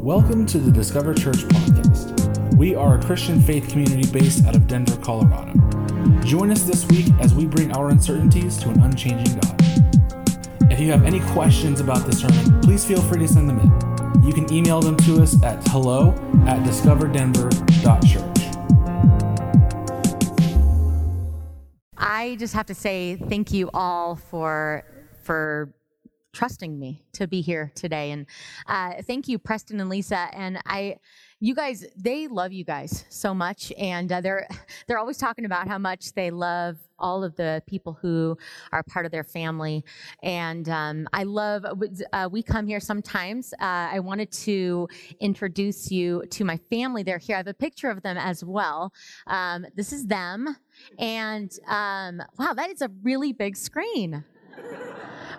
Welcome to the Discover Church podcast. We are a Christian faith community based out of Denver, Colorado. Join us this week as we bring our uncertainties to an unchanging God. If you have any questions about the sermon, please feel free to send them in. You can email them to us at hello at discoverdenver.church. I just have to say thank you all for for trusting me to be here today, and uh, thank you, Preston and Lisa. And I, you guys, they love you guys so much, and uh, they're they're always talking about how much they love all of the people who are part of their family. And um, I love, uh, we come here sometimes. Uh, I wanted to introduce you to my family. They're here. I have a picture of them as well. Um, this is them. And um, wow, that is a really big screen.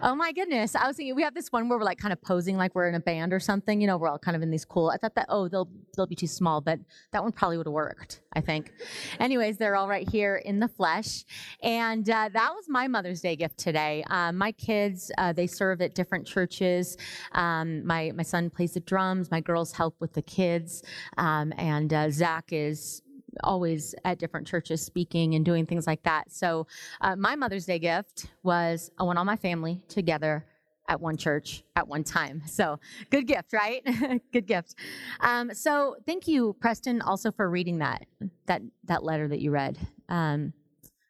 Oh my goodness. I was thinking we have this one where we're like kind of posing like we're in a band or something, you know, we're all kind of in these cool. I thought that, oh, they'll they'll be too small, but that one probably would have worked, I think. Anyways, they're all right here in the flesh. And uh, that was my Mother's Day gift today. Uh, my kids, uh, they serve at different churches. Um, my, my son plays the drums, my girls help with the kids. Um, and uh, Zach is always at different churches speaking and doing things like that. So, uh, my Mother's Day gift was I want all my family together at one church at one time. So, good gift, right? good gift. Um, so, thank you, Preston, also for reading that that that letter that you read. Um,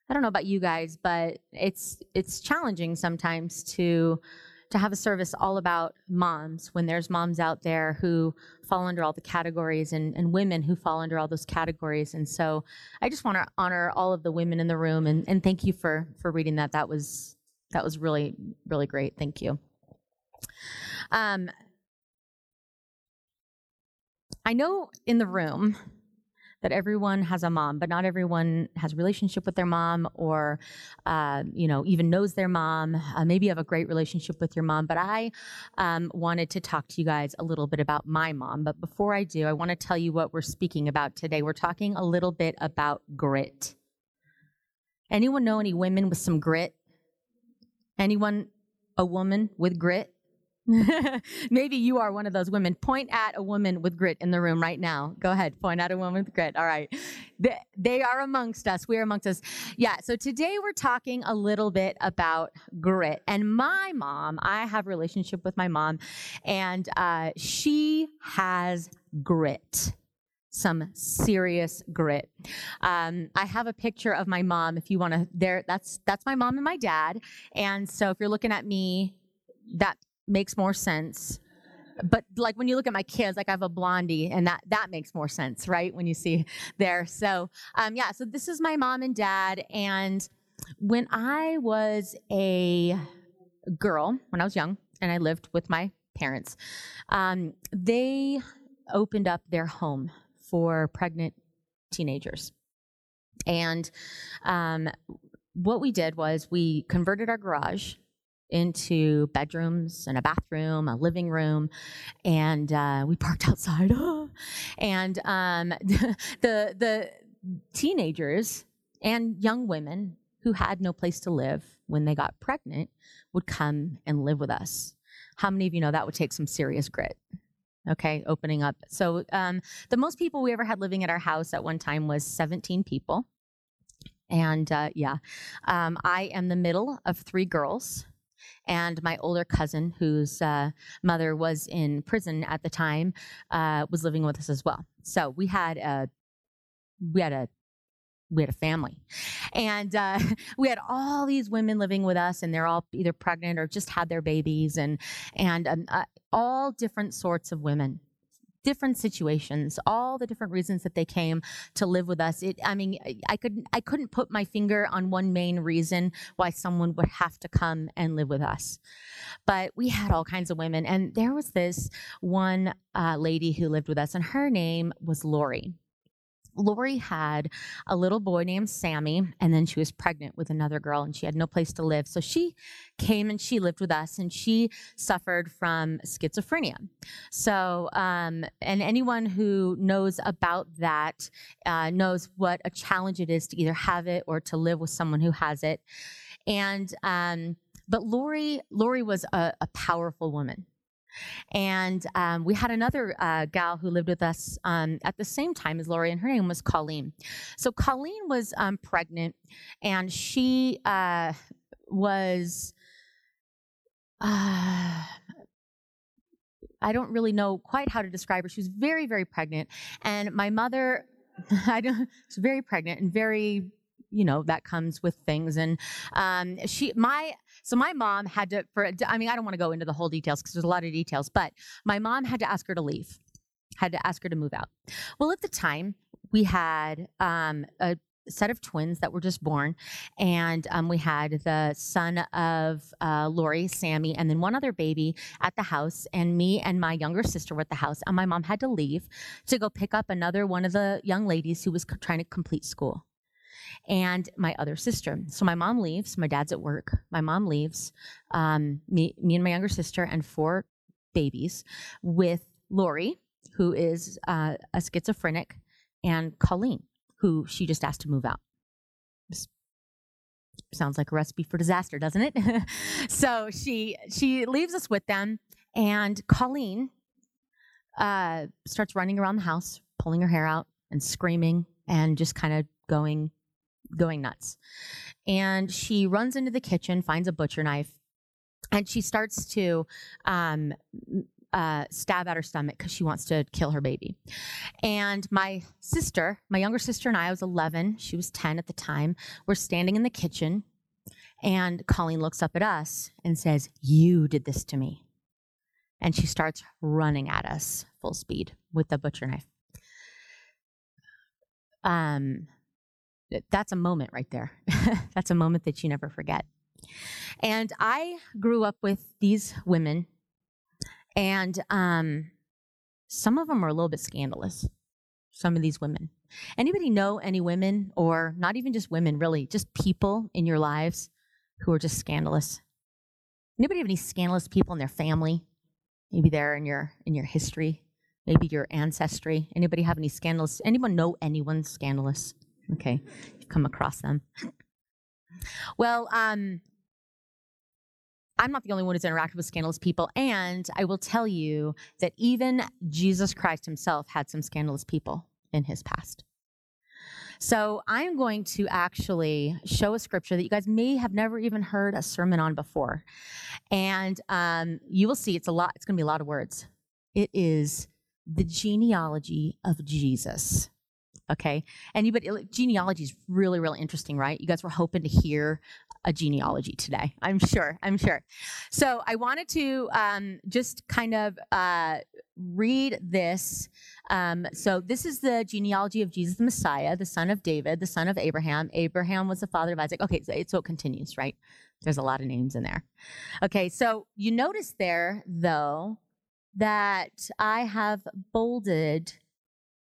I don't know about you guys, but it's it's challenging sometimes to to have a service all about moms when there's moms out there who fall under all the categories and, and women who fall under all those categories. And so I just want to honor all of the women in the room and, and thank you for for reading that. That was that was really, really great. Thank you. Um, I know in the room that everyone has a mom, but not everyone has a relationship with their mom or, uh, you know, even knows their mom. Uh, maybe you have a great relationship with your mom, but I um, wanted to talk to you guys a little bit about my mom. But before I do, I want to tell you what we're speaking about today. We're talking a little bit about grit. Anyone know any women with some grit? Anyone, a woman with grit? Maybe you are one of those women. Point at a woman with grit in the room right now. Go ahead. Point at a woman with grit. All right. They, they are amongst us. We are amongst us. Yeah. So today we're talking a little bit about grit. And my mom, I have relationship with my mom, and uh, she has grit some serious grit. Um, I have a picture of my mom. If you want to, there, that's that's my mom and my dad. And so if you're looking at me, that makes more sense. But like when you look at my kids like i have a blondie and that that makes more sense right when you see there. So um yeah so this is my mom and dad and when i was a girl when i was young and i lived with my parents um, they opened up their home for pregnant teenagers. And um, what we did was we converted our garage into bedrooms and a bathroom, a living room, and uh, we parked outside. and um, the the teenagers and young women who had no place to live when they got pregnant would come and live with us. How many of you know that would take some serious grit? Okay, opening up. So um, the most people we ever had living at our house at one time was 17 people. And uh, yeah, um, I am the middle of three girls and my older cousin, whose uh, mother was in prison at the time, uh, was living with us as well. So we had a we had a we had a family and uh, we had all these women living with us and they're all either pregnant or just had their babies and and um, all different sorts of women different situations, all the different reasons that they came to live with us. It, I mean, I couldn't, I couldn't put my finger on one main reason why someone would have to come and live with us, but we had all kinds of women, and there was this one uh, lady who lived with us, and her name was Lori. Lori had a little boy named Sammy, and then she was pregnant with another girl, and she had no place to live. So she came and she lived with us, and she suffered from schizophrenia. So, um, and anyone who knows about that uh, knows what a challenge it is to either have it or to live with someone who has it. And um, but Lori, Lori was a, a powerful woman. And um, we had another uh, gal who lived with us um, at the same time as Lori, and her name was Colleen. So Colleen was um, pregnant, and she uh, was. Uh, I don't really know quite how to describe her. She was very, very pregnant, and my mother, I don't, was very pregnant and very you know that comes with things and um, she my so my mom had to for i mean i don't want to go into the whole details because there's a lot of details but my mom had to ask her to leave had to ask her to move out. Well at the time we had um, a set of twins that were just born and um, we had the son of uh, lori sammy and then one other baby at the house and me and my younger sister were at the house and my mom had to leave to go pick up another one of the young ladies who was c- trying to complete school and my other sister. So my mom leaves. My dad's at work. My mom leaves. Um, me, me and my younger sister and four babies with Lori, who is uh, a schizophrenic, and Colleen, who she just asked to move out. Sounds like a recipe for disaster, doesn't it? so she she leaves us with them, and Colleen uh, starts running around the house, pulling her hair out and screaming and just kind of going going nuts. And she runs into the kitchen, finds a butcher knife, and she starts to um, uh, stab at her stomach because she wants to kill her baby. And my sister, my younger sister, and I, I was 11, she was 10 at the time, we're standing in the kitchen. And Colleen looks up at us and says, You did this to me. And she starts running at us full speed with the butcher knife. Um, that's a moment right there. that's a moment that you never forget. And I grew up with these women, and um, some of them are a little bit scandalous. Some of these women. Anybody know any women, or not even just women, really, just people in your lives who are just scandalous? Anybody have any scandalous people in their family? Maybe they're in your in your history, maybe your ancestry. Anybody have any scandalous? Anyone know anyone scandalous? Okay, you've come across them. Well, um, I'm not the only one who's interacted with scandalous people, and I will tell you that even Jesus Christ himself had some scandalous people in his past. So I'm going to actually show a scripture that you guys may have never even heard a sermon on before, and um, you will see it's a lot. It's going to be a lot of words. It is the genealogy of Jesus. Okay. Anybody, genealogy is really, really interesting, right? You guys were hoping to hear a genealogy today. I'm sure. I'm sure. So I wanted to um, just kind of uh, read this. Um, so this is the genealogy of Jesus the Messiah, the son of David, the son of Abraham. Abraham was the father of Isaac. Okay, so it, so it continues, right? There's a lot of names in there. Okay, so you notice there, though, that I have bolded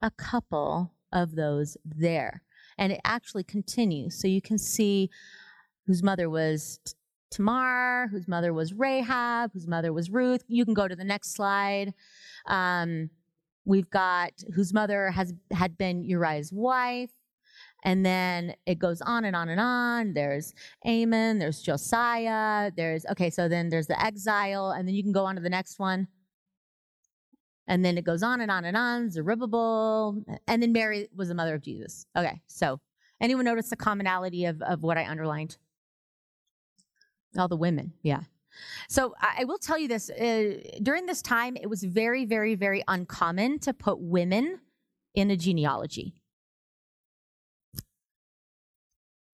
a couple of those there. And it actually continues. So you can see whose mother was Tamar, whose mother was Rahab, whose mother was Ruth. You can go to the next slide. Um, we've got whose mother has had been Uriah's wife. And then it goes on and on and on. There's Amon, there's Josiah, there's, okay, so then there's the exile, and then you can go on to the next one. And then it goes on and on and on. Zerubbabel. And then Mary was the mother of Jesus. Okay, so anyone notice the commonality of, of what I underlined? All the women, yeah. So I, I will tell you this uh, during this time, it was very, very, very uncommon to put women in a genealogy.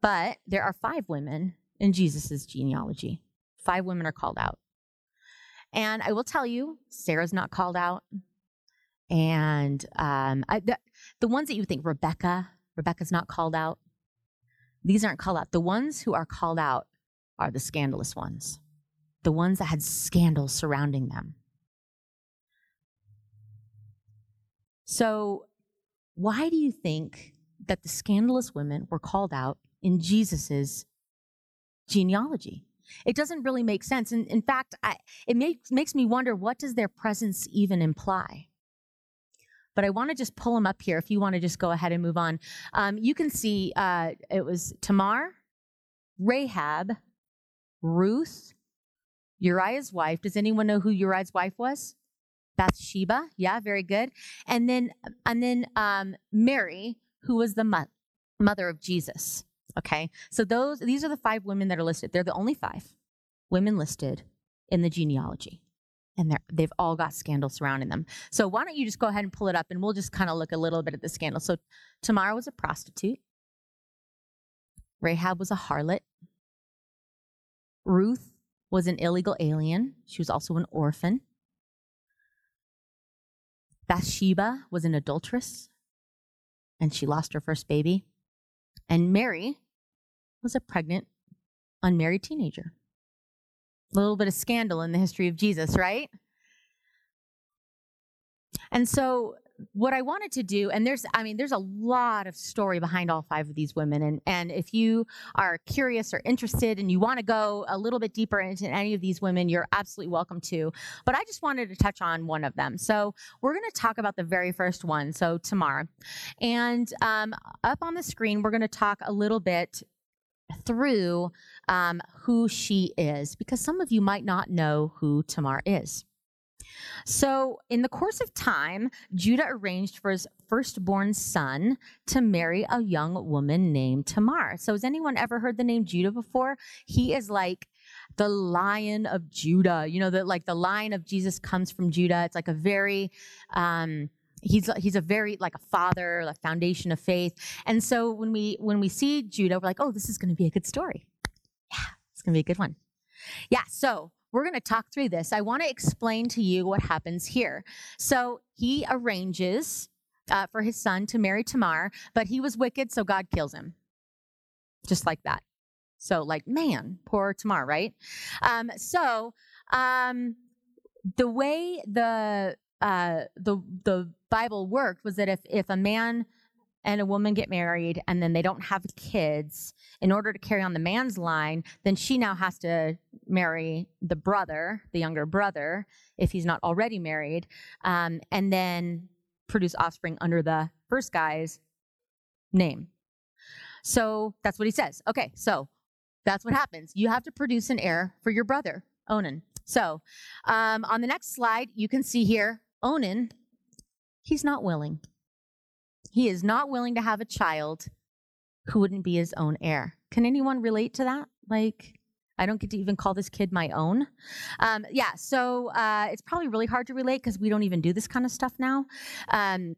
But there are five women in Jesus' genealogy. Five women are called out. And I will tell you, Sarah's not called out. And um, I, the, the ones that you think, Rebecca, Rebecca's not called out. These aren't called out. The ones who are called out are the scandalous ones, the ones that had scandals surrounding them. So, why do you think that the scandalous women were called out in Jesus's genealogy? It doesn't really make sense. And in fact, I, it makes, makes me wonder what does their presence even imply? But I want to just pull them up here if you want to just go ahead and move on. Um, you can see uh, it was Tamar, Rahab, Ruth, Uriah's wife. Does anyone know who Uriah's wife was? Bathsheba. Yeah, very good. And then and then um, Mary, who was the mo- mother of Jesus. Okay, so those these are the five women that are listed. They're the only five women listed in the genealogy, and they've all got scandals surrounding them. So why don't you just go ahead and pull it up, and we'll just kind of look a little bit at the scandal. So Tamar was a prostitute. Rahab was a harlot. Ruth was an illegal alien. She was also an orphan. Bathsheba was an adulteress, and she lost her first baby. And Mary was a pregnant, unmarried teenager. A little bit of scandal in the history of Jesus, right? And so what I wanted to do, and there's, I mean, there's a lot of story behind all five of these women. And, and if you are curious or interested and you want to go a little bit deeper into any of these women, you're absolutely welcome to. But I just wanted to touch on one of them. So we're going to talk about the very first one. So Tamar. And um, up on the screen, we're going to talk a little bit through um, who she is, because some of you might not know who Tamar is. So, in the course of time, Judah arranged for his firstborn son to marry a young woman named Tamar. So, has anyone ever heard the name Judah before? He is like the lion of Judah. You know, that like the line of Jesus comes from Judah. It's like a very, um, he's he's a very like a father, a foundation of faith. And so when we when we see Judah, we're like, oh, this is going to be a good story. Yeah, it's going to be a good one. Yeah. So we're going to talk through this. I want to explain to you what happens here. So he arranges uh, for his son to marry Tamar, but he was wicked, so God kills him. Just like that. So, like, man, poor Tamar, right? Um, so, um, the way the uh, the the Bible worked was that if if a man and a woman get married and then they don't have kids, in order to carry on the man's line, then she now has to marry the brother, the younger brother, if he's not already married, um, and then produce offspring under the first guy's name. So that's what he says. Okay, so that's what happens. You have to produce an heir for your brother, Onan. So um, on the next slide, you can see here, Onan, he's not willing. He is not willing to have a child who wouldn't be his own heir. Can anyone relate to that? Like, I don't get to even call this kid my own. Um, yeah, so uh, it's probably really hard to relate because we don't even do this kind of stuff now. Um,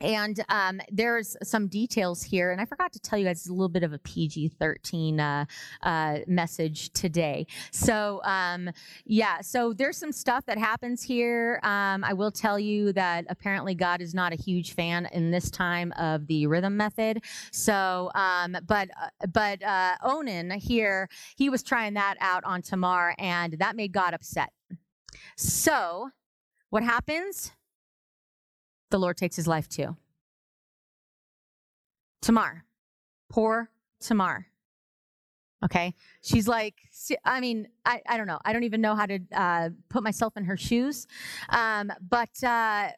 and um, there's some details here, and I forgot to tell you guys a little bit of a PG 13 uh, uh, message today. So, um, yeah, so there's some stuff that happens here. Um, I will tell you that apparently God is not a huge fan in this time of the rhythm method. So, um, but uh, but uh, Onan here, he was trying that out on Tamar, and that made God upset. So, what happens? The Lord takes his life too. Tamar, poor Tamar. Okay. She's like, I mean, I, I don't know. I don't even know how to uh, put myself in her shoes. Um, but uh,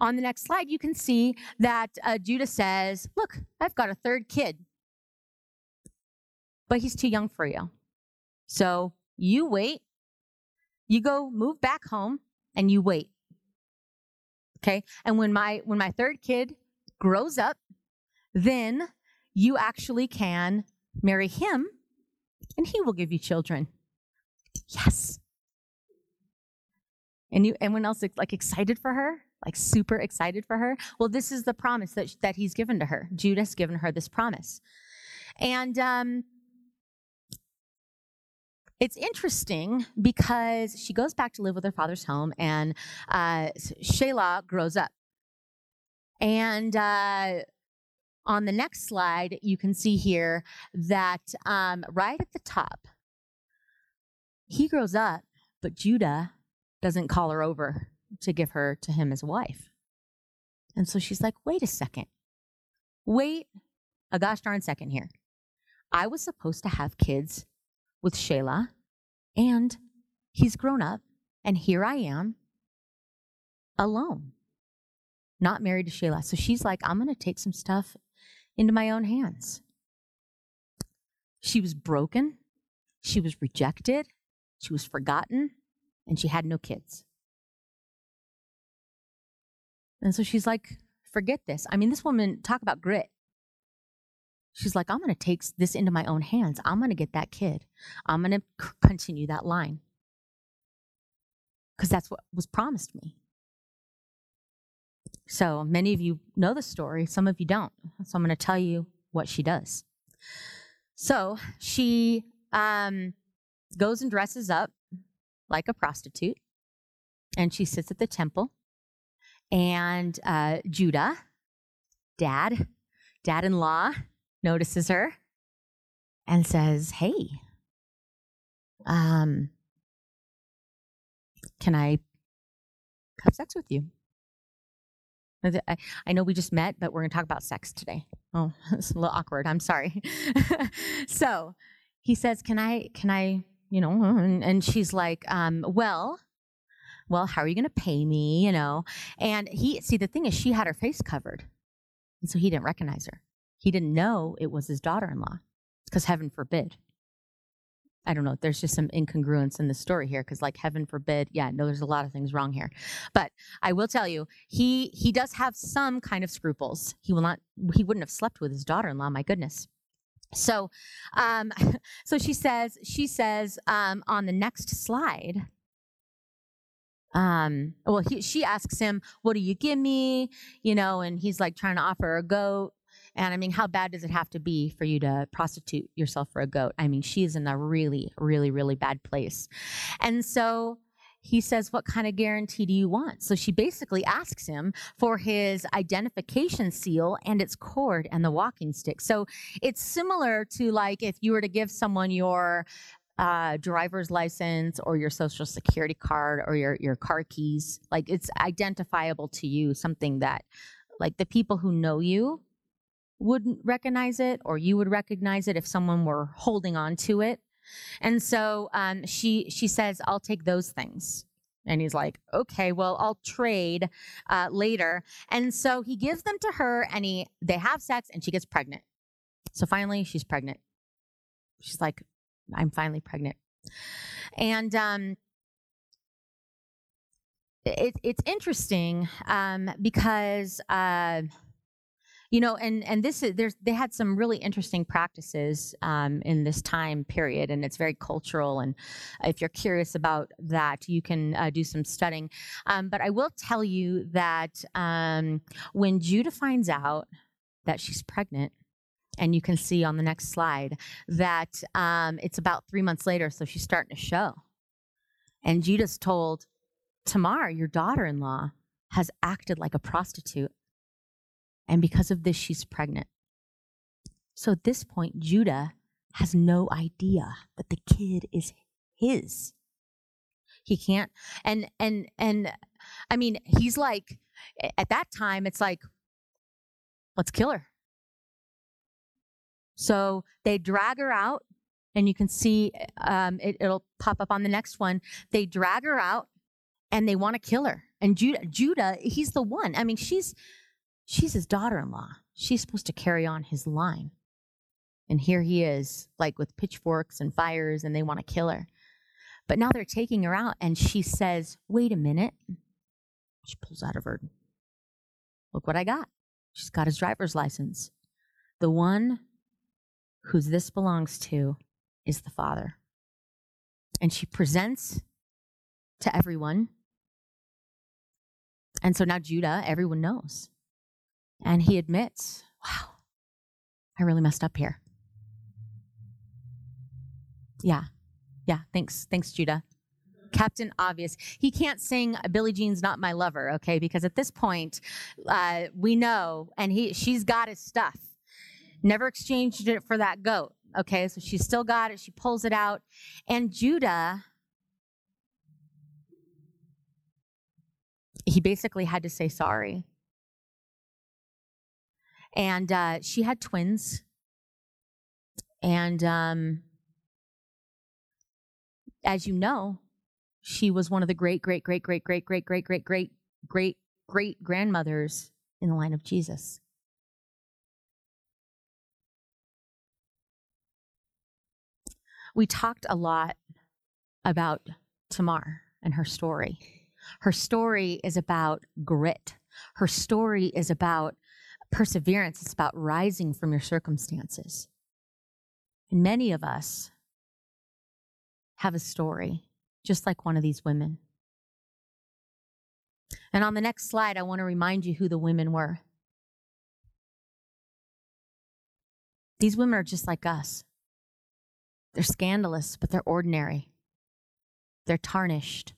on the next slide, you can see that uh, Judah says, Look, I've got a third kid, but he's too young for you. So you wait. You go move back home and you wait. Okay. And when my when my third kid grows up, then you actually can marry him and he will give you children. Yes. And you anyone else like excited for her? Like super excited for her? Well, this is the promise that that he's given to her. Judah's given her this promise. And um it's interesting because she goes back to live with her father's home, and uh, Shelah grows up. And uh, on the next slide, you can see here that um, right at the top, he grows up, but Judah doesn't call her over to give her to him as a wife. And so she's like, wait a second. Wait a gosh darn second here. I was supposed to have kids with Shelah, and he's grown up, and here I am alone, not married to Shelah. So she's like, I'm going to take some stuff into my own hands. She was broken, she was rejected, she was forgotten, and she had no kids. And so she's like, forget this. I mean, this woman, talk about grit. She's like, I'm going to take this into my own hands. I'm going to get that kid. I'm going to c- continue that line. Because that's what was promised me. So many of you know the story, some of you don't. So I'm going to tell you what she does. So she um, goes and dresses up like a prostitute, and she sits at the temple. And uh, Judah, dad, dad in law, notices her and says, Hey, um, can I have sex with you? I, I know we just met, but we're going to talk about sex today. Oh, it's a little awkward. I'm sorry. so he says, "Can I? Can I? You know?" And, and she's like, um, "Well, well, how are you going to pay me? You know?" And he see the thing is, she had her face covered, and so he didn't recognize her. He didn't know it was his daughter-in-law, because heaven forbid. I don't know. There's just some incongruence in the story here because, like, heaven forbid. Yeah, no, there's a lot of things wrong here. But I will tell you, he he does have some kind of scruples. He will not. He wouldn't have slept with his daughter-in-law. My goodness. So, um, so she says. She says um, on the next slide. Um, well, he, she asks him, "What do you give me?" You know, and he's like trying to offer a goat. And I mean, how bad does it have to be for you to prostitute yourself for a goat? I mean, she's in a really, really, really bad place. And so he says, What kind of guarantee do you want? So she basically asks him for his identification seal and its cord and the walking stick. So it's similar to like if you were to give someone your uh, driver's license or your social security card or your, your car keys. Like it's identifiable to you, something that like the people who know you wouldn't recognize it or you would recognize it if someone were holding on to it. And so um, she she says i'll take those things. And he's like okay well i'll trade uh, later. And so he gives them to her and he they have sex and she gets pregnant. So finally she's pregnant. She's like i'm finally pregnant. And um, it, it's interesting um, because uh, you know and and this is there's they had some really interesting practices um, in this time period and it's very cultural and if you're curious about that you can uh, do some studying. Um, but i will tell you that um, when judah finds out that she's pregnant and you can see on the next slide that um, it's about three months later so she's starting to show. And judah's told tamar your daughter-in-law has acted like a prostitute and because of this, she's pregnant. So at this point, Judah has no idea that the kid is his. He can't, and, and, and, I mean, he's like, at that time, it's like, let's kill her. So they drag her out, and you can see um, it, it'll pop up on the next one. They drag her out, and they want to kill her. And Judah, Judah, he's the one. I mean, she's she's his daughter in law. She's supposed to carry on his line. And here he is, like with pitchforks and fires, and they want to kill her. But now they're taking her out, and she says, Wait a minute. She pulls out of her, Look what I got. She's got his driver's license. The one whose this belongs to is the father. And she presents to everyone. And so now Judah, everyone knows. And he admits, wow, I really messed up here. Yeah. Yeah. Thanks. Thanks, Judah. Captain Obvious. He can't sing Billie Jean's Not My Lover, okay? Because at this point, uh, we know, and he she's got his stuff. Never exchanged it for that goat, okay? So she's still got it. She pulls it out. And Judah, he basically had to say sorry and uh, she had twins. And um, as you know, she was one of the great, great, great, great, great, great, great, great, great, great, great grandmothers in the line of Jesus. We talked a lot about Tamar and her story. Her story is about grit. Her story is about perseverance. It's about rising from your circumstances. And many of us have a story, just like one of these women. And on the next slide, I want to remind you who the women were. These women are just like us. They're scandalous, but they're ordinary. They're tarnished.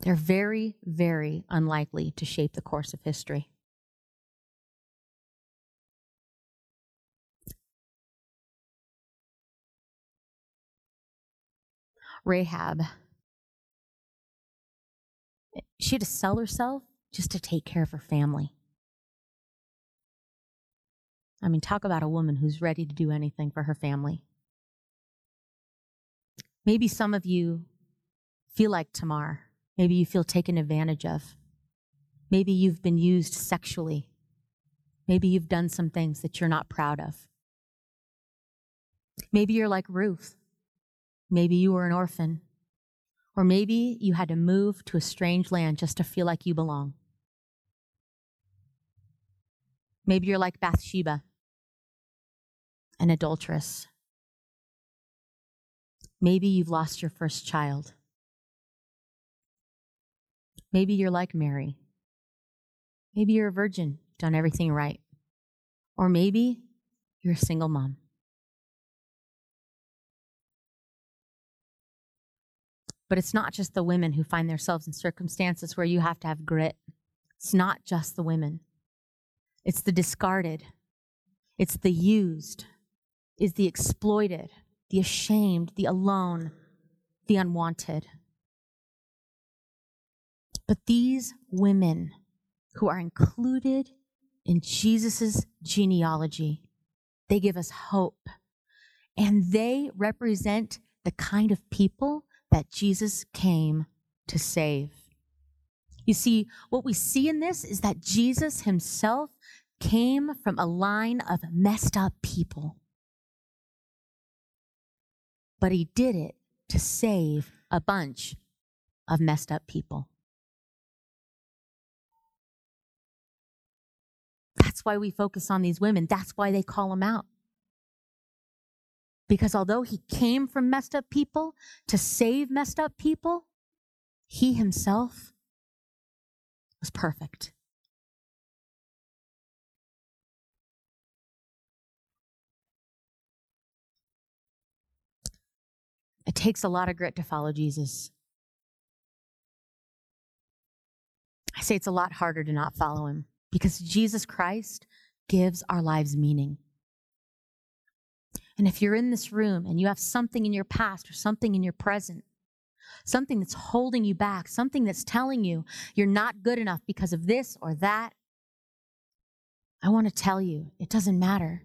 They're very, very unlikely to shape the course of history. Rahab, eh, she had to sell herself just to take care of her family. I mean, talk about a woman who's ready to do anything for her family. Maybe some of you feel like Tamar. Maybe you feel taken advantage of. Maybe you've been used sexually. Maybe you've done some things that you're not proud of. Maybe you're like Ruth. Maybe you were an orphan. Or maybe you had to move to a strange land just to feel like you belong. Maybe you're like Bathsheba, an adulteress. Maybe you've lost your first child. Maybe you're like Mary. Maybe you're a virgin, done everything right. Or maybe you're a single mom. But it's not just the women who find themselves in circumstances where you have to have grit. It's not just the women, it's the discarded, it's the used, it's the exploited, the ashamed, the alone, the unwanted. But these women who are included in Jesus' genealogy, they give us hope. And they represent the kind of people that Jesus came to save. You see, what we see in this is that Jesus himself came from a line of messed up people. But he did it to save a bunch of messed up people. That's why we focus on these women. That's why they call them out. Because although he came from messed up people to save messed up people, he himself was perfect. It takes a lot of grit to follow Jesus. I say it's a lot harder to not follow him because Jesus Christ gives our lives meaning. And if you're in this room and you have something in your past or something in your present, something that's holding you back, something that's telling you you're not good enough because of this or that, I want to tell you it doesn't matter.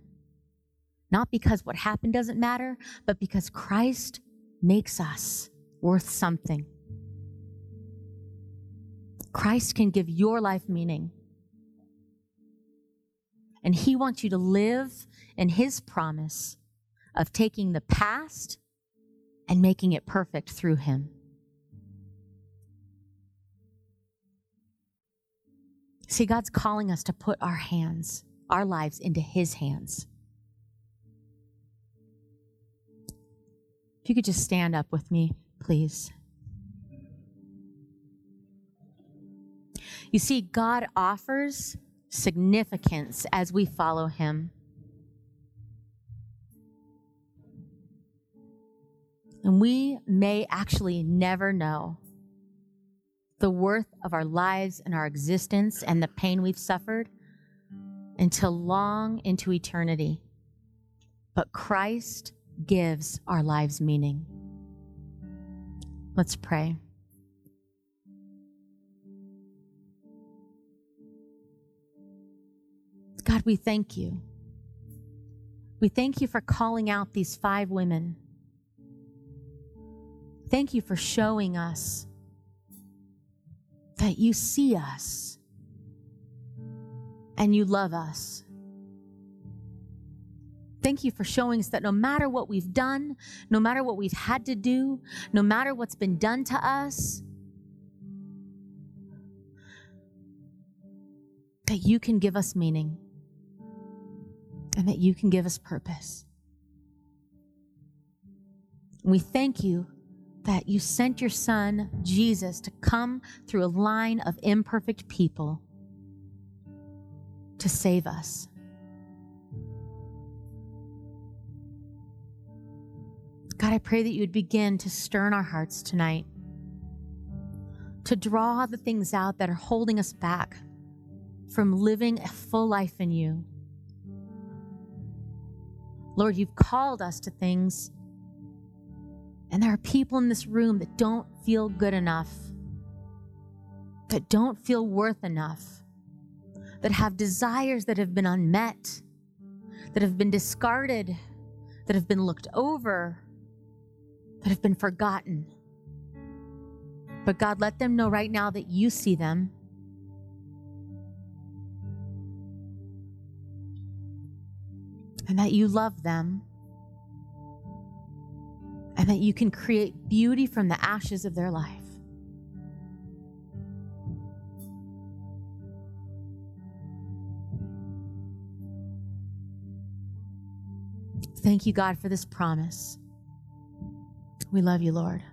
Not because what happened doesn't matter, but because Christ makes us worth something. Christ can give your life meaning. And He wants you to live in His promise of taking the past and making it perfect through Him. See, God's calling us to put our hands, our lives into His hands. If you could just stand up with me, please. You see, God offers significance as we follow Him. And we may actually never know the worth of our lives and our existence and the pain we've suffered until long into eternity. But Christ gives our lives meaning. Let's pray. God, we thank you. We thank you for calling out these five women Thank you for showing us that you see us and you love us. Thank you for showing us that no matter what we've done, no matter what we've had to do, no matter what's been done to us, that you can give us meaning and that you can give us purpose. We thank you that you sent your son, Jesus, to come through a line of imperfect people to save us. God, I pray that you would begin to stir in our hearts tonight, to draw the things out that are holding us back from living a full life in you. Lord, you've called us to things, and there are people in this room that don't feel good enough, that don't feel worth enough, that have desires that have been unmet, that have been discarded, that have been looked over that have been forgotten. But God, let them know right now that you see them. And that you love them. And that you can create beauty from the ashes of their life. Thank you, God, for this promise. We love you, Lord.